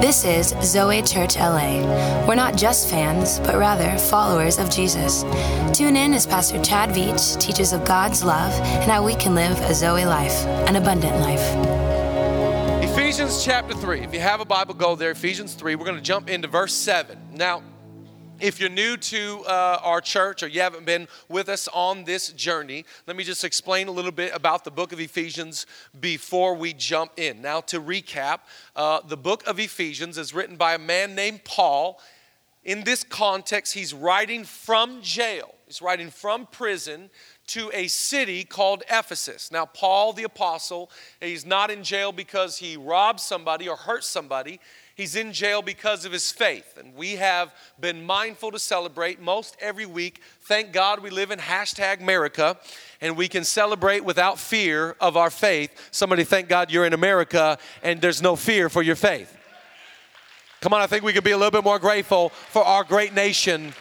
This is Zoe Church LA. We're not just fans, but rather followers of Jesus. Tune in as Pastor Chad Veach teaches of God's love and how we can live a Zoe life, an abundant life. Ephesians chapter 3. If you have a Bible, go there. Ephesians 3. We're going to jump into verse 7. Now, if you're new to uh, our church or you haven't been with us on this journey, let me just explain a little bit about the book of Ephesians before we jump in. Now, to recap, uh, the book of Ephesians is written by a man named Paul. In this context, he's writing from jail, he's writing from prison to a city called Ephesus. Now, Paul the apostle, he's not in jail because he robbed somebody or hurt somebody. He's in jail because of his faith. And we have been mindful to celebrate most every week. Thank God we live in hashtag America and we can celebrate without fear of our faith. Somebody thank God you're in America and there's no fear for your faith. Come on, I think we could be a little bit more grateful for our great nation.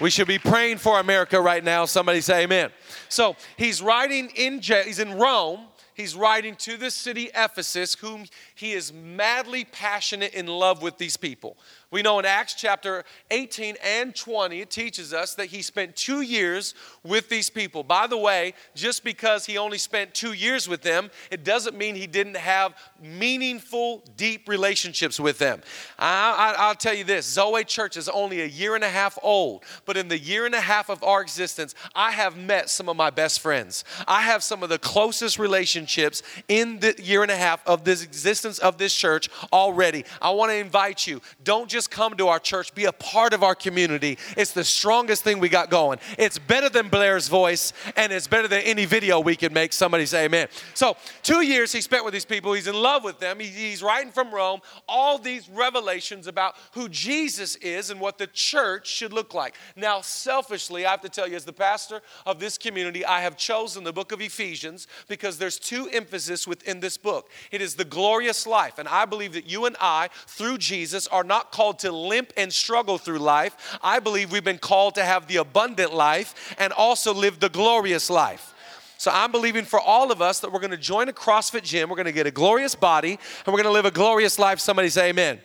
We should be praying for America right now. Somebody say amen. So he's writing in jail, he's in Rome he's writing to the city Ephesus, whom he is madly passionate in love with these people. We know in Acts chapter 18 and 20, it teaches us that he spent two years with these people. By the way, just because he only spent two years with them, it doesn't mean he didn't have meaningful, deep relationships with them. I, will tell you this Zoe Church is only a year and a half old, but in the year and a half of our existence, I have met some of my best friends. I have some of the closest relationships in the year and a half of this existence of this church already. I want to invite you, don't just just come to our church, be a part of our community. It's the strongest thing we got going. It's better than Blair's voice, and it's better than any video we can make. Somebody say amen. So, two years he spent with these people. He's in love with them. He's writing from Rome all these revelations about who Jesus is and what the church should look like. Now, selfishly, I have to tell you, as the pastor of this community, I have chosen the book of Ephesians because there's two emphasis within this book. It is the glorious life, and I believe that you and I, through Jesus, are not called called to limp and struggle through life. I believe we've been called to have the abundant life and also live the glorious life. So I'm believing for all of us that we're going to join a CrossFit gym, we're going to get a glorious body, and we're going to live a glorious life. Somebody say amen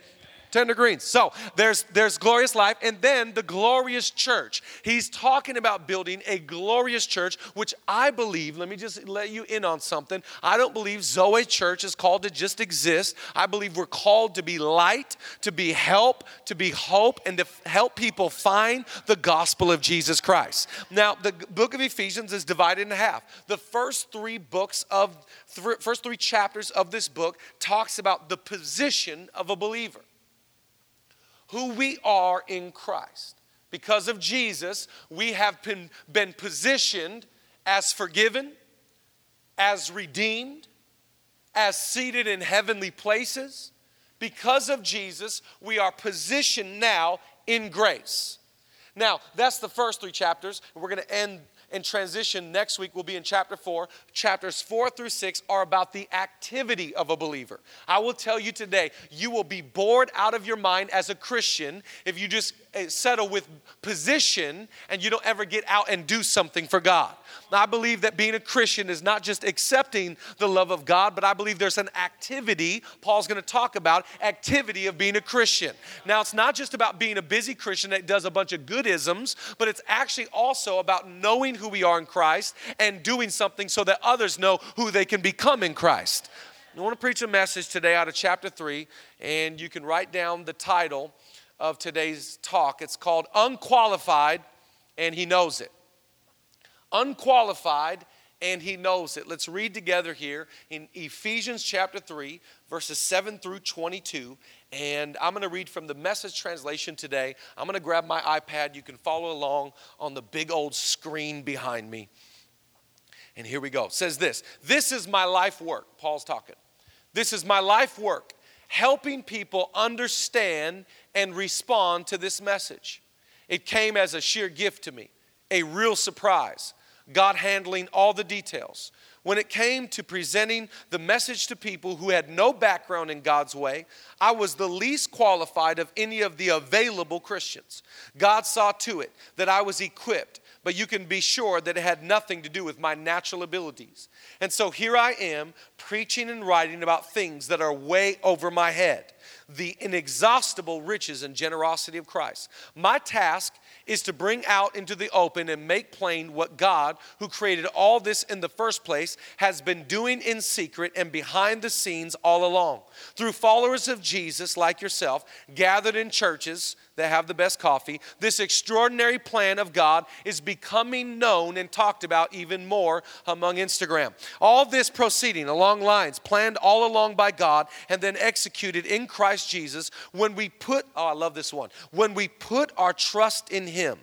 tender greens. So there's there's glorious life, and then the glorious church. He's talking about building a glorious church, which I believe. Let me just let you in on something. I don't believe Zoe Church is called to just exist. I believe we're called to be light, to be help, to be hope, and to help people find the gospel of Jesus Christ. Now, the book of Ephesians is divided in half. The first three books of first three chapters of this book talks about the position of a believer who we are in Christ. Because of Jesus, we have been, been positioned as forgiven, as redeemed, as seated in heavenly places. Because of Jesus, we are positioned now in grace. Now, that's the first three chapters. We're going to end and transition next week will be in chapter 4. Chapters 4 through 6 are about the activity of a believer. I will tell you today, you will be bored out of your mind as a Christian if you just settle with position and you don't ever get out and do something for God. I believe that being a Christian is not just accepting the love of God, but I believe there's an activity, Paul's going to talk about, activity of being a Christian. Now, it's not just about being a busy Christian that does a bunch of good isms, but it's actually also about knowing who we are in Christ and doing something so that others know who they can become in Christ. I want to preach a message today out of chapter 3, and you can write down the title of today's talk. It's called Unqualified, and He Knows It unqualified, and he knows it. Let's read together here in Ephesians chapter 3, verses 7 through 22. And I'm going to read from the message translation today. I'm going to grab my iPad. You can follow along on the big old screen behind me. And here we go. It says this This is my life work. Paul's talking. This is my life work, helping people understand and respond to this message. It came as a sheer gift to me, a real surprise. God handling all the details. When it came to presenting the message to people who had no background in God's way, I was the least qualified of any of the available Christians. God saw to it that I was equipped but you can be sure that it had nothing to do with my natural abilities. And so here I am preaching and writing about things that are way over my head the inexhaustible riches and generosity of Christ. My task is to bring out into the open and make plain what God, who created all this in the first place, has been doing in secret and behind the scenes all along. Through followers of Jesus like yourself, gathered in churches, that have the best coffee, this extraordinary plan of God is becoming known and talked about even more among Instagram. All this proceeding along lines planned all along by God and then executed in Christ Jesus when we put, oh, I love this one, when we put our trust in Him.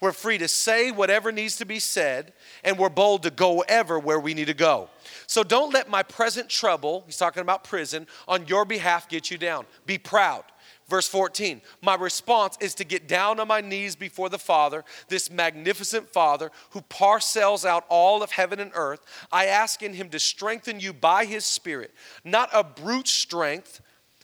We're free to say whatever needs to be said, and we're bold to go ever where we need to go. So don't let my present trouble, he's talking about prison, on your behalf get you down. Be proud. Verse 14, my response is to get down on my knees before the Father, this magnificent Father who parcels out all of heaven and earth. I ask in Him to strengthen you by His Spirit, not a brute strength,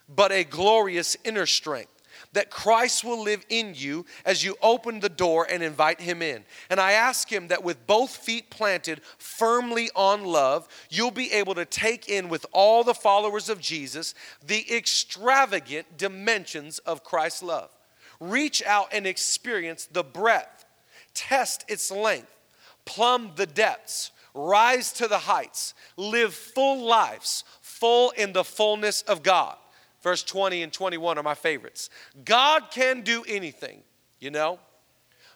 but a glorious inner strength that Christ will live in you as you open the door and invite him in. And I ask him that with both feet planted firmly on love, you'll be able to take in with all the followers of Jesus the extravagant dimensions of Christ's love. Reach out and experience the breadth, test its length, plumb the depths, rise to the heights, live full lives, full in the fullness of God. Verse 20 and 21 are my favorites. God can do anything, you know,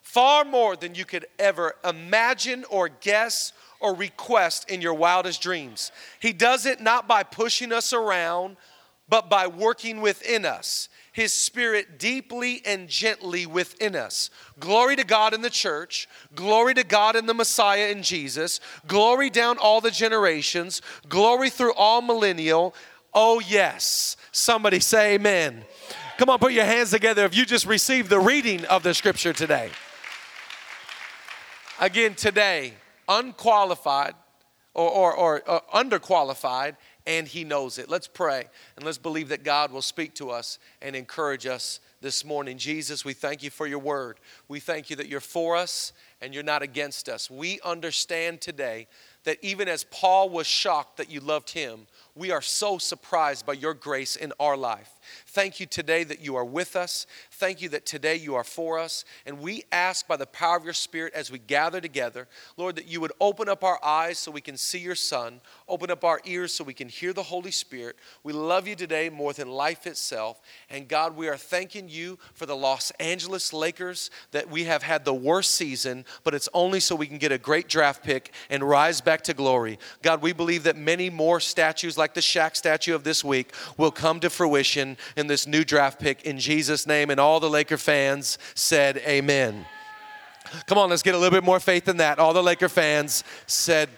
far more than you could ever imagine or guess or request in your wildest dreams. He does it not by pushing us around, but by working within us. His Spirit deeply and gently within us. Glory to God in the church. Glory to God in the Messiah in Jesus. Glory down all the generations. Glory through all millennial. Oh, yes. Somebody say amen. Come on, put your hands together if you just received the reading of the scripture today. Again, today, unqualified or, or, or uh, underqualified, and He knows it. Let's pray and let's believe that God will speak to us and encourage us this morning. Jesus, we thank you for your word. We thank you that you're for us and you're not against us. We understand today that even as Paul was shocked that you loved him, we are so surprised by your grace in our life. Thank you today that you are with us. Thank you that today you are for us. And we ask by the power of your Spirit as we gather together, Lord, that you would open up our eyes so we can see your Son, open up our ears so we can hear the Holy Spirit. We love you today more than life itself. And God, we are thanking you for the Los Angeles Lakers that we have had the worst season, but it's only so we can get a great draft pick and rise back to glory. God, we believe that many more statues like the Shaq statue of this week will come to fruition in this new draft pick in Jesus' name. And all the Laker fans said, Amen. Come on, let's get a little bit more faith than that. All the Laker fans said,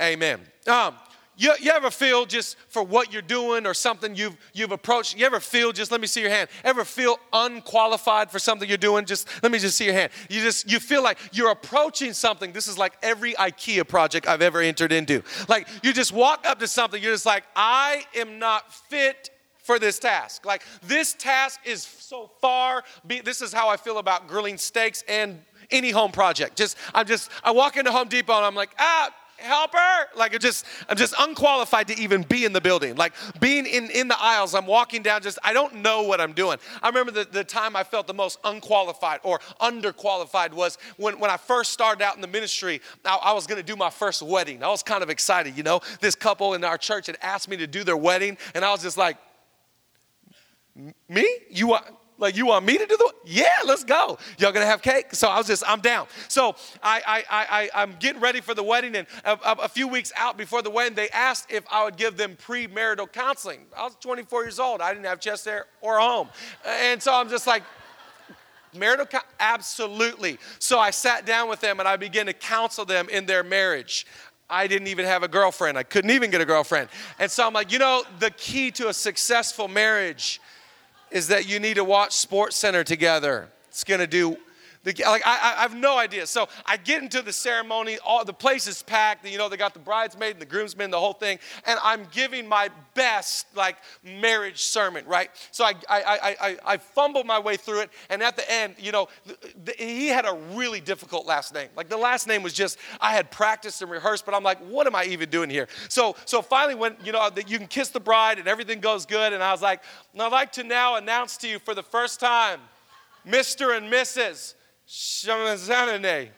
Amen. Um, you, you ever feel just for what you're doing or something you've, you've approached, you ever feel just, let me see your hand, ever feel unqualified for something you're doing? Just, let me just see your hand. You just, you feel like you're approaching something. This is like every IKEA project I've ever entered into. Like you just walk up to something, you're just like, I am not fit for this task. Like this task is so far, be, this is how I feel about grilling steaks and any home project. Just, I'm just, I walk into Home Depot and I'm like, ah, helper? Like it just i'm just unqualified to even be in the building. Like being in in the aisles i'm walking down just i don't know what i'm doing. I remember the, the time i felt the most unqualified or underqualified was when, when i first started out in the ministry I, I was going to do my first wedding. I was kind of excited you know? This couple in our church had asked me to do their wedding and i was just like me? You want like, you want me to do the? Yeah, let's go. Y'all gonna have cake? So I was just, I'm down. So I, I, I, I am getting ready for the wedding, and a, a, few weeks out before the wedding, they asked if I would give them premarital counseling. I was 24 years old. I didn't have chest hair or a home, and so I'm just like. Marital, absolutely. So I sat down with them and I began to counsel them in their marriage. I didn't even have a girlfriend. I couldn't even get a girlfriend. And so I'm like, you know, the key to a successful marriage is that you need to watch Sports Center together. It's going to do The, like I, I have no idea. So I get into the ceremony. All the place is packed. You know they got the bridesmaid and the groomsmen, the whole thing. And I'm giving my best like marriage sermon, right? So I I I I, I fumbled my way through it. And at the end, you know, the, the, he had a really difficult last name. Like the last name was just I had practiced and rehearsed, but I'm like, what am I even doing here? So so finally, when you know you can kiss the bride and everything goes good, and I was like, I'd like to now announce to you for the first time, Mr. and Mrs. Shamazanane.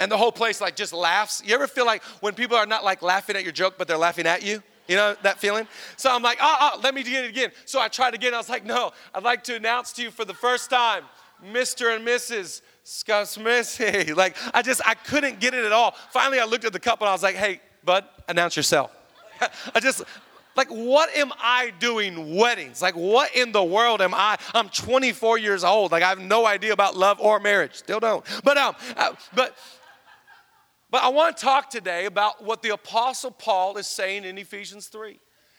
And the whole place like just laughs. You ever feel like when people are not like laughing at your joke, but they're laughing at you? You know that feeling? So I'm like, oh, oh, let me get it again. So I tried again. I was like, no, I'd like to announce to you for the first time, Mr. and Mrs. Scusmissy. Like, I just, I couldn't get it at all. Finally, I looked at the couple and I was like, hey, bud, announce yourself. I just, like, what am I doing weddings? Like, what in the world am I? I'm 24 years old. Like, I have no idea about love or marriage. Still don't. But, um, uh, but, but I want to talk today about what the Apostle Paul is saying in Ephesians 3.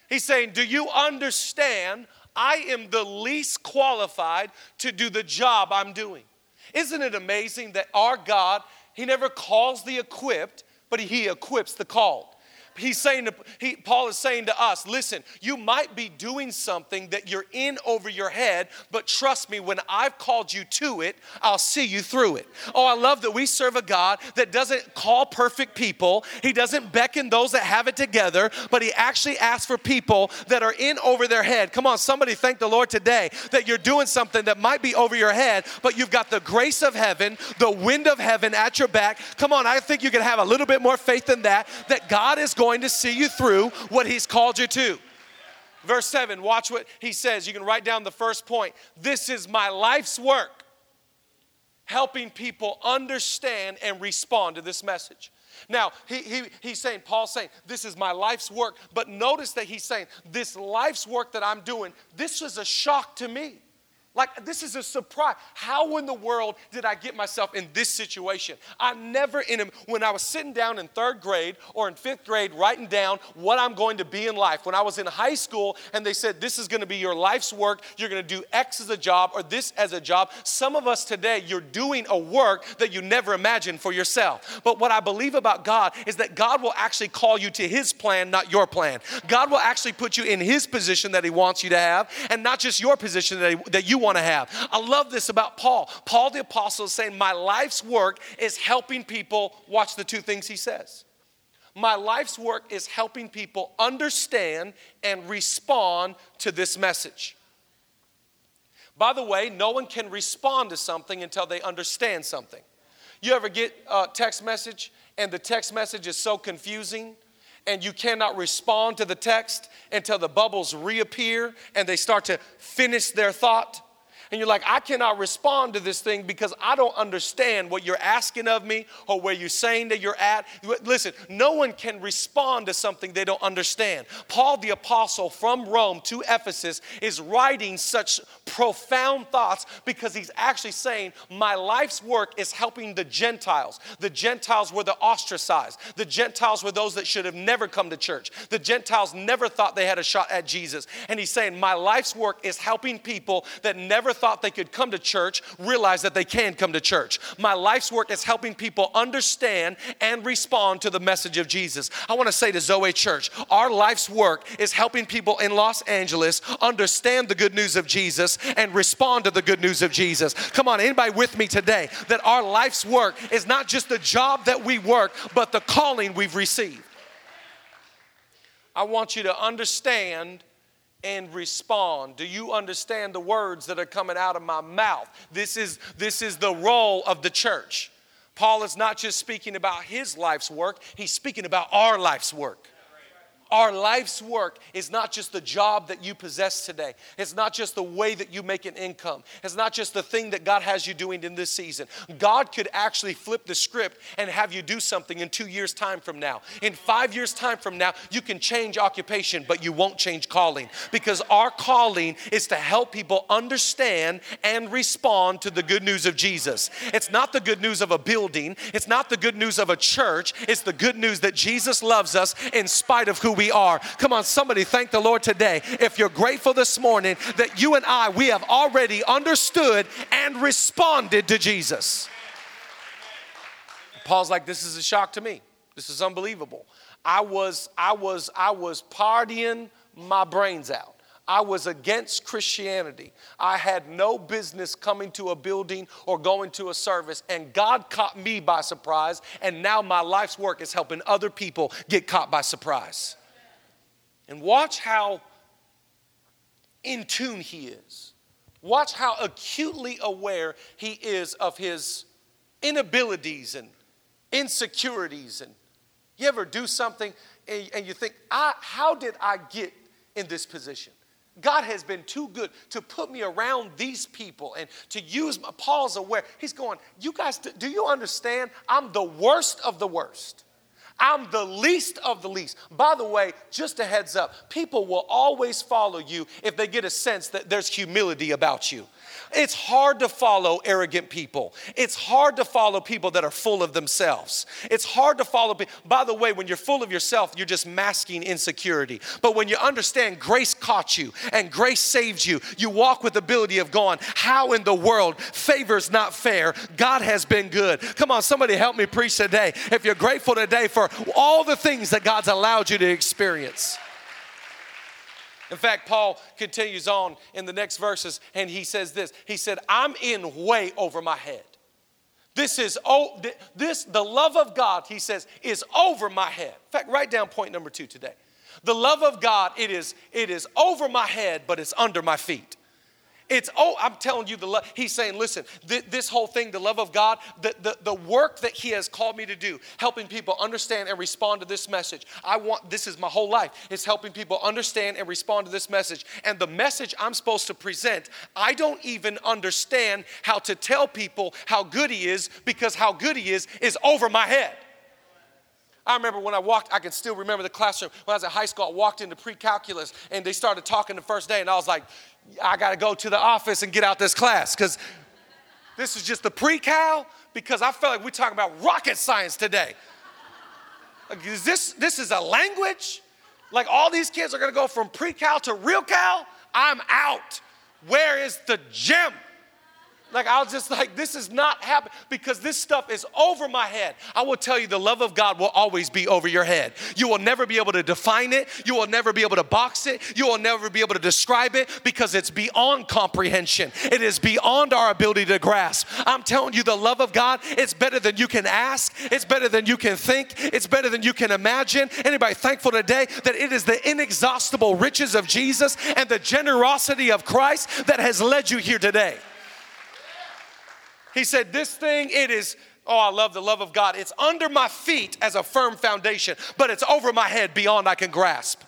He's saying, Do you understand I am the least qualified to do the job I'm doing? Isn't it amazing that our God, He never calls the equipped, but He equips the called? He's saying to, he, Paul is saying to us, listen, you might be doing something that you're in over your head, but trust me, when I've called you to it, I'll see you through it. Oh, I love that we serve a God that doesn't call perfect people. He doesn't beckon those that have it together, but he actually asks for people that are in over their head. Come on, somebody thank the Lord today that you're doing something that might be over your head, but you've got the grace of heaven, the wind of heaven at your back. Come on, I think you can have a little bit more faith than that, that God is going going to see you through what He's called you to. Verse 7, watch what he says. You can write down the first point. This is my life's work, helping people understand and respond to this message. Now, he, he, he's saying, Paul's saying, this is my life's work. But notice that he's saying, this life's work that I'm doing, this was a shock to me. Like, this is a surprise. How in the world did I get myself in this situation? I never, in when I was sitting down in third grade or in fifth grade, writing down what I'm going to be in life, when I was in high school and they said, This is going to be your life's work, you're going to do X as a job or this as a job. Some of us today, you're doing a work that you never imagined for yourself. But what I believe about God is that God will actually call you to His plan, not your plan. God will actually put you in His position that He wants you to have, and not just your position that, he, that you want to have. I love this about Paul. Paul the Apostle is saying, My life's work is helping people. Watch the two things he says. My life's work is helping people understand and respond to this message. By the way, no one can respond to something until they understand something. You ever get a text message and the text message is so confusing and you cannot respond to the text until the bubbles reappear and they start to finish their thought? And you're like, I cannot respond to this thing because I don't understand what you're asking of me or where you're saying that you're at. Listen, no one can respond to something they don't understand. Paul the Apostle from Rome to Ephesus is writing such profound thoughts because he's actually saying, My life's work is helping the Gentiles. The Gentiles were the ostracized, the Gentiles were those that should have never come to church. The Gentiles never thought they had a shot at Jesus. And he's saying, My life's work is helping people that never thought they could come to church realize that they can come to church. My life's work is helping people understand and respond to the message of Jesus. I want to say to Zoe Church, our life's work is helping people in Los Angeles understand the good news of Jesus and respond to the good news of Jesus. Come on, anybody with me today that our life's work is not just the job that we work, but the calling we've received. I want you to understand and respond. Do you understand the words that are coming out of my mouth? This is, this is the role of the church. Paul is not just speaking about his life's work, he's speaking about our life's work. Our life's work is not just the job that you possess today. It's not just the way that you make an income. It's not just the thing that God has you doing in this season. God could actually flip the script and have you do something in two years' time from now. In five years' time from now, you can change occupation, but you won't change calling because our calling is to help people understand and respond to the good news of Jesus. It's not the good news of a building, it's not the good news of a church, it's the good news that Jesus loves us in spite of who we we are. Come on, somebody thank the Lord today. If you're grateful this morning that you and I, we have already understood and responded to Jesus. Paul's like, this is a shock to me. This is unbelievable. I was, I was, I was partying my brains out. I was against Christianity. I had no business coming to a building or going to a service, and God caught me by surprise, and now my life's work is helping other people get caught by surprise. And watch how in tune he is. Watch how acutely aware he is of his inabilities and insecurities. And you ever do something and, you think, I, how did I get in this position? God has been too good to put me around these people and to use my, Paul's aware. He's going, You guys, do you understand? I'm the worst of the worst. I'm the least of the least. By the way, just a heads up people will always follow you if they get a sense that there's humility about you. It's hard to follow arrogant people. It's hard to follow people that are full of themselves. It's hard to follow. people. By the way, when you're full of yourself, you're just masking insecurity. But when you understand grace caught you and grace saved you, you walk with the ability of going, How in the world? Favor's not fair. God has been good. Come on, somebody help me preach today. If you're grateful today for all the things that God's allowed you to experience. In fact, Paul continues on in the next verses and he says this He said, I'm in way over my head. This is, oh, this, the love of God, he says, is over my head. In fact, write down point number two today. The love of God, it is, it is over my head, but it's under my feet. It's, oh, I'm telling you, the love. He's saying, listen, th- this whole thing, the love of God, the, the, the work that He has called me to do, helping people understand and respond to this message. I want, this is my whole life, it's helping people understand and respond to this message. And the message I'm supposed to present, I don't even understand how to tell people how good He is because how good He is is over my head. I remember when I walked, I can still remember the classroom. When I was at high school, I walked into pre calculus and they started talking the first day, and I was like, I got to go to the office and get out this class because this is just the pre-cal because I felt like we're talking about rocket science today. Like, is this, this is a language? Like all these kids are gonna go from pre-cal to real cal? I'm out. Where is the gym? Like I was just like, this is not happening because this stuff is over my head. I will tell you, the love of God will always be over your head. You will never be able to define it. You will never be able to box it. You will never be able to describe it because it's beyond comprehension. It is beyond our ability to grasp. I'm telling you, the love of God, it's better than you can ask. It's better than you can think. It's better than you can imagine. Anybody thankful today that it is the inexhaustible riches of Jesus and the generosity of Christ that has led you here today? He said, This thing, it is, oh, I love the love of God. It's under my feet as a firm foundation, but it's over my head beyond I can grasp.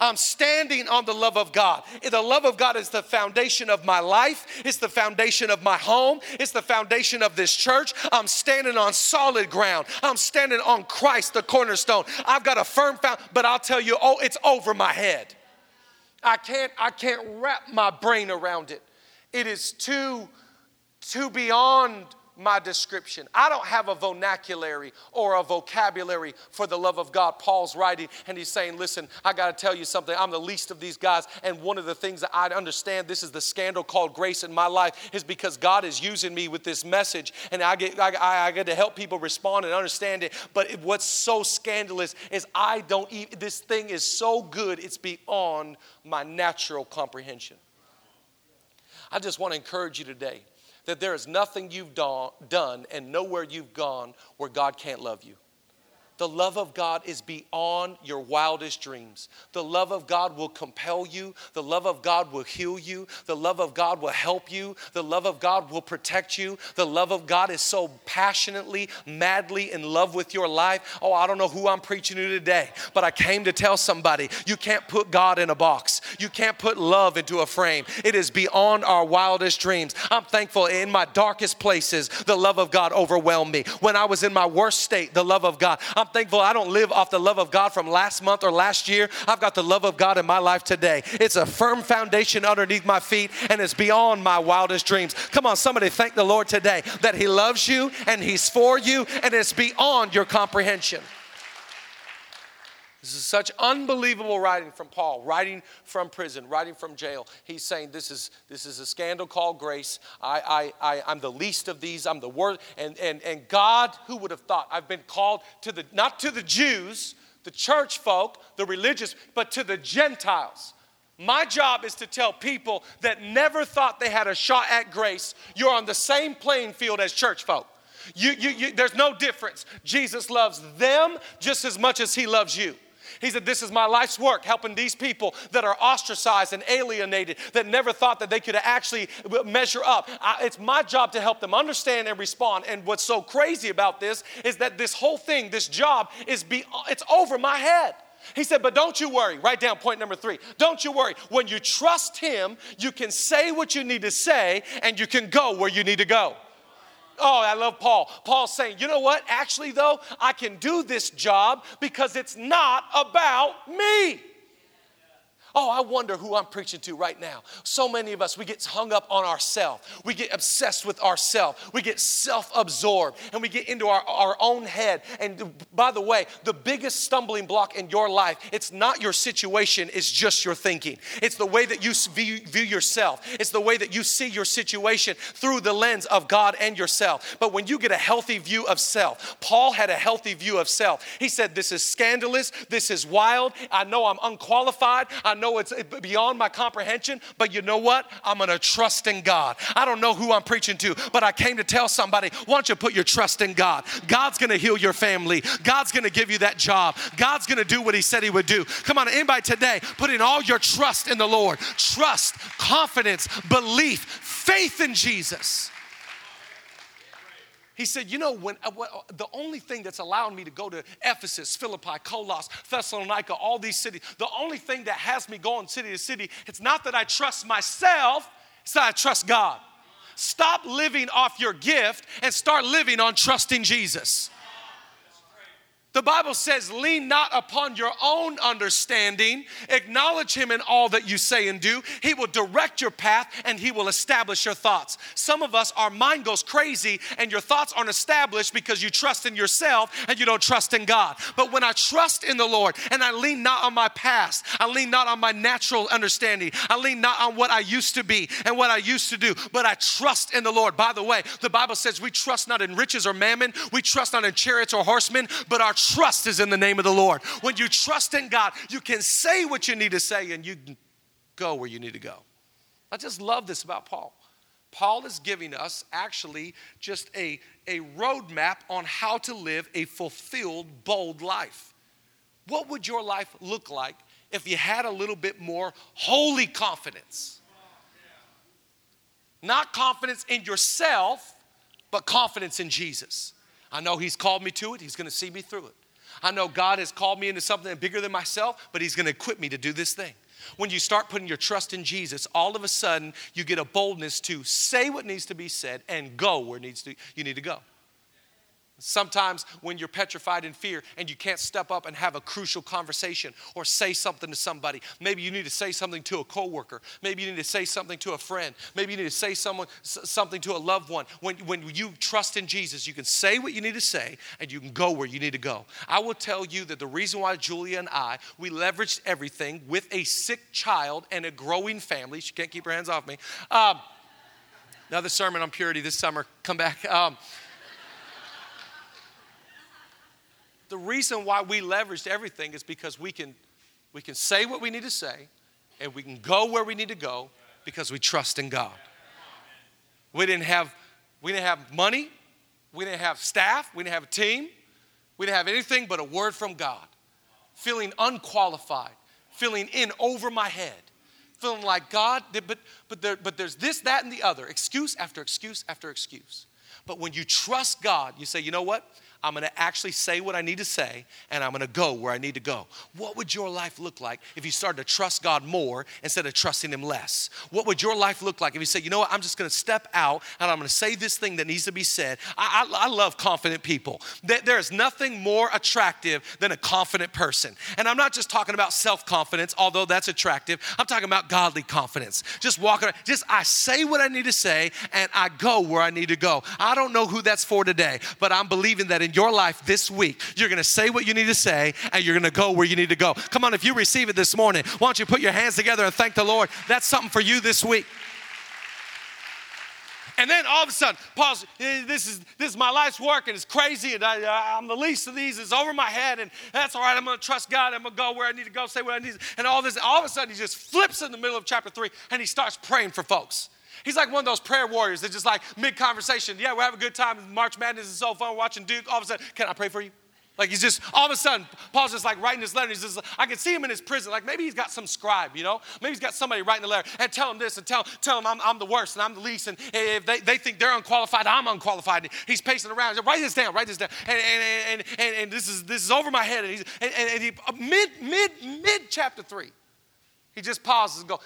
I'm standing on the love of God. The love of God is the foundation of my life. It's the foundation of my home. It's the foundation of this church. I'm standing on solid ground. I'm standing on Christ, the cornerstone. I've got a firm found, but I'll tell you, oh, it's over my head. I can't, I can't wrap my brain around it. It is too too beyond my description. I don't have a vernacular or a vocabulary for the love of God. Paul's writing and he's saying, Listen, I got to tell you something. I'm the least of these guys. And one of the things that I understand this is the scandal called grace in my life is because God is using me with this message and I get, I, I get to help people respond and understand it. But it, what's so scandalous is I don't even, this thing is so good, it's beyond my natural comprehension. I just want to encourage you today that there is nothing you've done and nowhere you've gone where God can't love you. The love of God is beyond your wildest dreams. The love of God will compel you. The love of God will heal you. The love of God will help you. The love of God will protect you. The love of God is so passionately, madly in love with your life. Oh, I don't know who I'm preaching to today, but I came to tell somebody you can't put God in a box. You can't put love into a frame. It is beyond our wildest dreams. I'm thankful in my darkest places, the love of God overwhelmed me. When I was in my worst state, the love of God. I'm thankful I don't live off the love of God from last month or last year. I've got the love of God in my life today. It's a firm foundation underneath my feet and it's beyond my wildest dreams. Come on, somebody thank the Lord today that He loves you and He's for you and it's beyond your comprehension. This is such unbelievable writing from Paul, writing from prison, writing from jail. He's saying this is this is a scandal called grace. I, I, I I'm the least of these. I'm the worst. And and and God, who would have thought? I've been called to the not to the Jews, the church folk, the religious, but to the Gentiles. My job is to tell people that never thought they had a shot at grace, you're on the same playing field as church folk. You, you, you, there's no difference. Jesus loves them just as much as he loves you. He said, This is my life's work, helping these people that are ostracized and alienated, that never thought that they could actually measure up. I, it's my job to help them understand and respond. And what's so crazy about this is that this whole thing, this job, is be, it's over my head. He said, but don't you worry. Write down point number three. Don't you worry. When you trust Him, you can say what you need to say and you can go where you need to go. Oh, I love Paul. Paul's saying, you know what? Actually, though, I can do this job because it's not about me. Oh, I wonder who I'm preaching to right now. So many of us, we get hung up on ourselves. We get obsessed with ourselves. We get self absorbed and we get into our, our own head. And by the way, the biggest stumbling block in your life, it's not your situation, it's just your thinking. It's the way that you view, view yourself, it's the way that you see your situation through the lens of God and yourself. But when you get a healthy view of self, Paul had a healthy view of self. He said, This is scandalous. This is wild. I know I'm unqualified. I know it's beyond my comprehension, but you know what? I'm gonna trust in God. I don't know who I'm preaching to, but I came to tell somebody, why don't you put your trust in God? God's gonna heal your family. God's gonna give you that job. God's gonna do what He said He would do. Come on, anybody today, putting all your trust in the Lord. Trust, confidence, belief, faith in Jesus. He said, You know, when uh, the only thing that's allowed me to go to Ephesus, Philippi, Colossus, Thessalonica, all these cities, the only thing that has me going city to city, it's not that I trust myself, it's that I trust God. Stop living off your gift and start living on trusting Jesus. The Bible says, lean not upon your own understanding, acknowledge him in all that you say and do. He will direct your path and he will establish your thoughts. Some of us, our mind goes crazy and your thoughts aren't established because you trust in yourself and you don't trust in God. But when I trust in the Lord and I lean not on my past, I lean not on my natural understanding, I lean not on what I used to be and what I used to do, but I trust in the Lord. By the way, the Bible says we trust not in riches or mammon, we trust not in chariots or horsemen, but our trust is in the name of the Lord. When you trust in God, you can say what you need to say and you go where you need to go. I just love this about Paul. Paul is giving us actually just a, a roadmap on how to live a fulfilled, bold life. What would your life look like if you had a little bit more holy confidence? Not confidence in yourself, but confidence in Jesus. I know He's called me to it, He's gonna see me through it. I know God has called me into something bigger than myself, but He's gonna equip me to do this thing. When you start putting your trust in Jesus, all of a sudden you get a boldness to say what needs to be said and go where needs to, you need to go. Sometimes when you're petrified in fear and you can't step up and have a crucial conversation or say something to somebody, maybe you need to say something to a coworker, maybe you need to say something to a friend, maybe you need to say someone something to a loved one. When, when you trust in Jesus, you can say what you need to say and you can go where you need to go. I will tell you that the reason why Julia and I we leveraged everything with a sick child and a growing family. She can't keep her hands off me. Um, another sermon on purity this summer. Come back. Um, the reason why we leveraged everything is because we can, we can say what we need to say and we can go where we need to go because we trust in God. We didn't have, we didn't have money, we didn't have staff, we didn't have a team, we didn't have anything but a word from God. Feeling unqualified, feeling in over my head, feeling like God, but, but, there, but there's this, that, and the other, excuse after excuse after excuse. But when you trust God, you say, you know what? I'm going to actually say what I need to say, and I'm going to go where I need to go. What would your life look like if you started to trust God more instead of trusting Him less? What would your life look like if you say, you know what, I'm just going to step out and I'm going to say this thing that needs to be said? I, I, I love confident people. There is nothing more attractive than a confident person. And I'm not just talking about self confidence, although that's attractive. I'm talking about godly confidence. Just walking, just I say what I need to say and I go where I need to go. I don't know who that's for today, but I'm believing that in your life this week, you're gonna say what you need to say and you're gonna go where you need to go. Come on, if you receive it this morning, why don't you put your hands together and thank the Lord? That's something for you this week. And then all of a sudden, Paul's, eh, this is, this is my life's work and it's crazy and I, am the least of these. It's over my head and that's all right. I'm going to trust God. I'm going to go where I need to go, say what I need. And all this, all of a sudden, he just flips in the middle of chapter three and he starts praying for folks. He's like one of those prayer warriors that just like mid conversation, yeah, we're having a good time. March Madness is so fun. watching Duke. All of a sudden, can I pray for you? Like he's just all of a sudden, Paul's just like writing this letter. He's just, I can see him in his prison. Like maybe he's got some scribe, you know? Maybe he's got somebody writing the letter and tell him this and tell, tell him I'm, I'm the worst and I'm the least. And if they, they think they're unqualified, I'm unqualified. And he's pacing around. Write this down, write this down. And, and, and, and, and this, is, this is over my head. And, he's, and, and he, uh, mid, mid, mid chapter three, he just pauses and goes,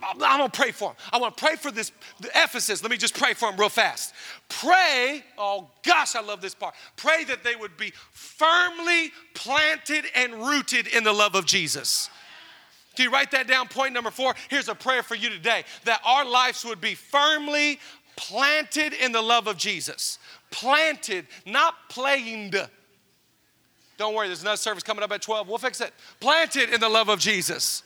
I'm gonna pray for him. I wanna pray for this Ephesus. Let me just pray for him real fast. Pray, oh gosh, I love this part. Pray that they would be firmly planted and rooted in the love of Jesus. Can you write that down? Point number four. Here's a prayer for you today that our lives would be firmly planted in the love of Jesus. Planted, not playing. Don't worry, there's another service coming up at 12. We'll fix it. Planted in the love of Jesus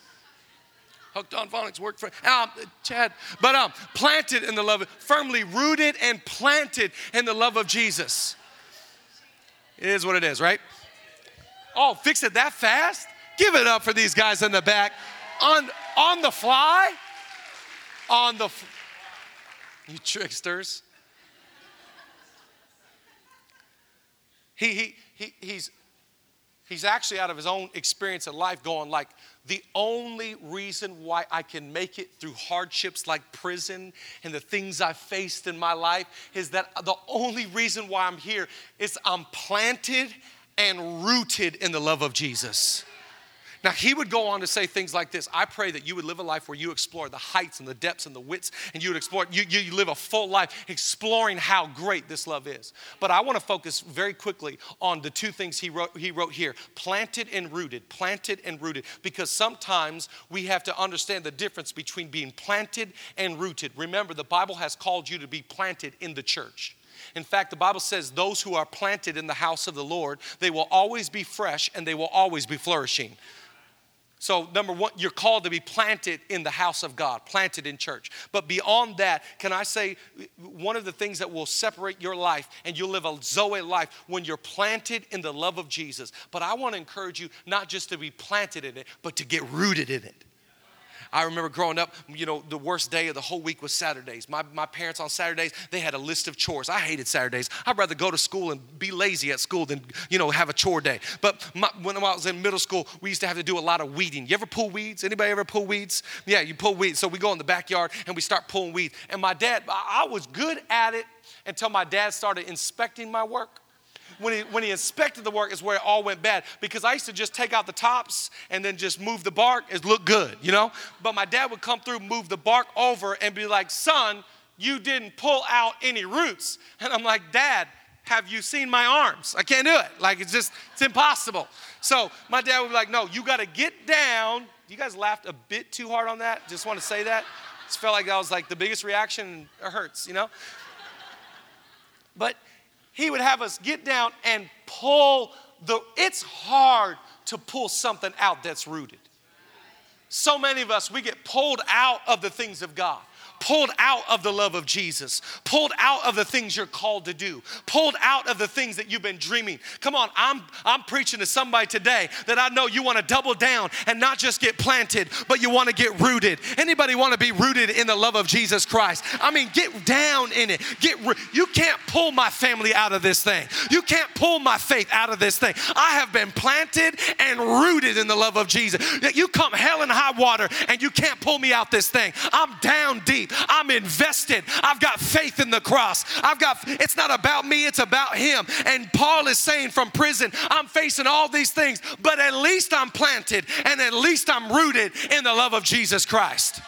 hooked on phonics worked for um, Chad, but um, planted in the love, firmly rooted and planted in the love of Jesus. It is what it is, right? Oh, fix it that fast? Give it up for these guys in the back. On on the fly, on the you tricksters. He, he, he, he's, he's actually out of his own experience of life going like the only reason why I can make it through hardships like prison and the things I've faced in my life is that the only reason why I'm here is I'm planted and rooted in the love of Jesus. Now, he would go on to say things like this I pray that you would live a life where you explore the heights and the depths and the widths, and you would explore, you, you, live a full life exploring how great this love is. But I want to focus very quickly on the two things he wrote, he wrote here planted and rooted, planted and rooted, because sometimes we have to understand the difference between being planted and rooted. Remember, the Bible has called you to be planted in the church. In fact, the Bible says those who are planted in the house of the Lord, they will always be fresh and they will always be flourishing. So, number one, you're called to be planted in the house of God, planted in church. But beyond that, can I say one of the things that will separate your life and you'll live a Zoe life when you're planted in the love of Jesus. But I want to encourage you not just to be planted in it, but to get rooted in it. I remember growing up, you know, the worst day of the whole week was Saturdays. My, my parents on Saturdays, they had a list of chores. I hated Saturdays. I'd rather go to school and be lazy at school than, you know, have a chore day. But my, when I was in middle school, we used to have to do a lot of weeding. You ever pull weeds? Anybody ever pull weeds? Yeah, you pull weeds. So we go in the backyard and we start pulling weeds. And my dad, I was good at it until my dad started inspecting my work when he, when he inspected the work is where it all went bad because I used to just take out the tops and then just move the bark. It looked good, you know? But my dad would come through, move the bark over, and be like, son, you didn't pull out any roots. And I'm like, Dad, have you seen my arms? I can't do it. Like, it's just, it's impossible. So my dad would be like, no, you got to get down. You guys laughed a bit too hard on that. Just want to say that. Just felt like that was like the biggest reaction. It hurts, you know? But he would have us get down and pull the, it's hard to pull something out that's rooted. So many of us, we get pulled out of the things of God pulled out of the love of Jesus, pulled out of the things you're called to do, pulled out of the things that you've been dreaming. Come on, I'm, I'm preaching to somebody today that I know you want to double down and not just get planted, but you want to get rooted. Anybody want to be rooted in the love of Jesus Christ? I mean, get down in it. Get you can't pull my family out of this thing. You can't pull my faith out of this thing. I have been planted and rooted in the love of Jesus. You come hell and high water and you can't pull me out this thing. I'm down deep deep. I'm invested. I've got faith in the cross. I've got, it's not about me, it's about Him. And Paul is saying from prison, I'm facing all these things, but at least I'm planted and at least I'm rooted in the love of Jesus Christ.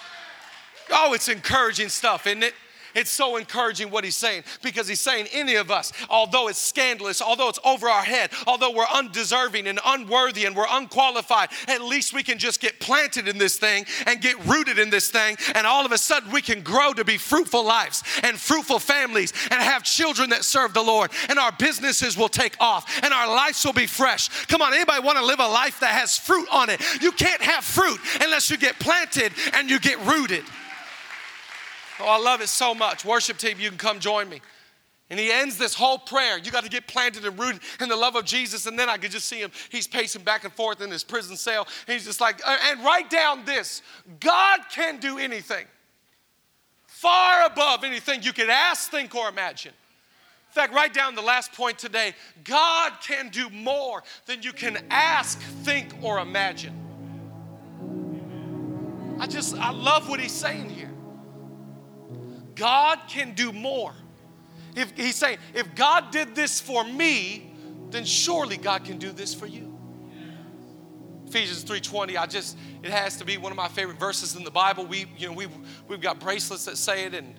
Oh, it's encouraging stuff, isn't it? It's so encouraging what he's saying because he's saying any of us, although it's scandalous, although it's over our head, although we're undeserving and unworthy and we're unqualified, at least we can just get planted in this thing and get rooted in this thing. And all of a sudden we can grow to be fruitful lives and fruitful families and have children that serve the Lord. And our businesses will take off and our lives will be fresh. Come on, anybody want to live a life that has fruit on it? You can't have fruit unless you get planted and you get rooted. Oh, I love it so much. Worship team, you can come join me. And he ends this whole prayer. You got to get planted and rooted in the love of Jesus. And then I could just see him. He's pacing back and forth in his prison cell. And he's just like, uh, and write down this God can do anything, far above anything you could ask, think, or imagine. In fact, write down the last point today God can do more than you can ask, think, or imagine. I just, I love what he's saying here. God can do more. If he's saying, if God did this for me, then surely God can do this for you. Ephesians 3:20, I just it has to be one of my favorite verses in the Bible. We, you know, we we've got bracelets that say it and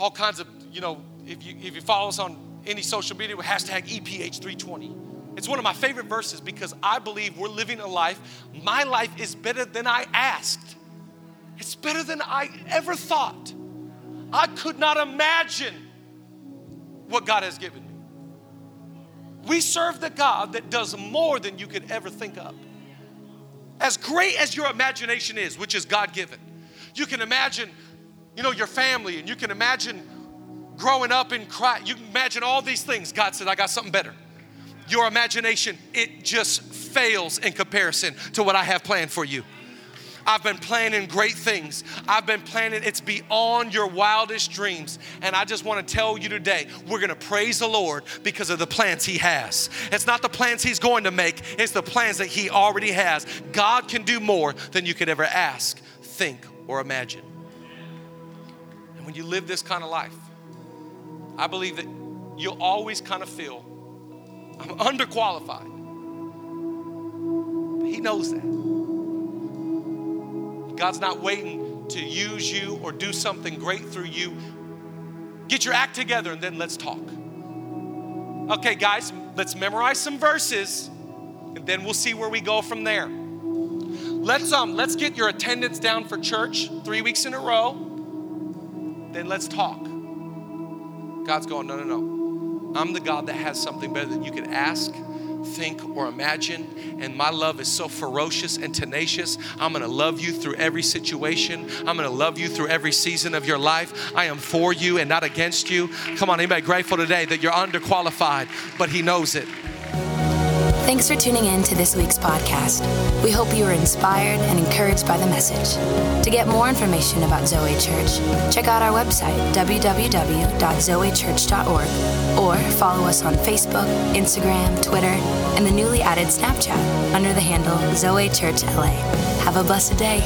all kinds of, you know, if you if you follow us on any social media with hashtag EPH320. It's one of my favorite verses because I believe we're living a life. My life is better than I asked. It's better than I ever thought. I could not imagine what God has given me. We serve the God that does more than you could ever think of. As great as your imagination is, which is God given, you can imagine, you know, your family and you can imagine growing up in Christ. You can imagine all these things. God said, I got something better. Your imagination, it just fails in comparison to what I have planned for you. I've been planning great things. I've been planning, it's beyond your wildest dreams. And I just want to tell you today, we're going to praise the Lord because of the plans He has. It's not the plans He's going to make, it's the plans that He already has. God can do more than you could ever ask, think, or imagine. And when you live this kind of life, I believe that you'll always kind of feel I'm underqualified. But He knows that. God's not waiting to use you or do something great through you. Get your act together and then let's talk. Okay, guys, let's memorize some verses and then we'll see where we go from there. Let's um let's get your attendance down for church 3 weeks in a row. Then let's talk. God's going, "No, no, no. I'm the God that has something better than you can ask think, or imagine. And my love is so ferocious and tenacious. I'm gonna love you through every situation. I'm gonna love you through every season of your life. I am for you and not against you. Come on, anybody grateful today that you're underqualified, but He knows it. Thanks for tuning in to this week's podcast. We hope you were inspired and encouraged by the message. To get more information about Zoe Church, check out our website, www.zoechurch.org, or follow us on Facebook, Instagram, Twitter, and the newly added Snapchat under the handle Zoe Church LA. Have a blessed day.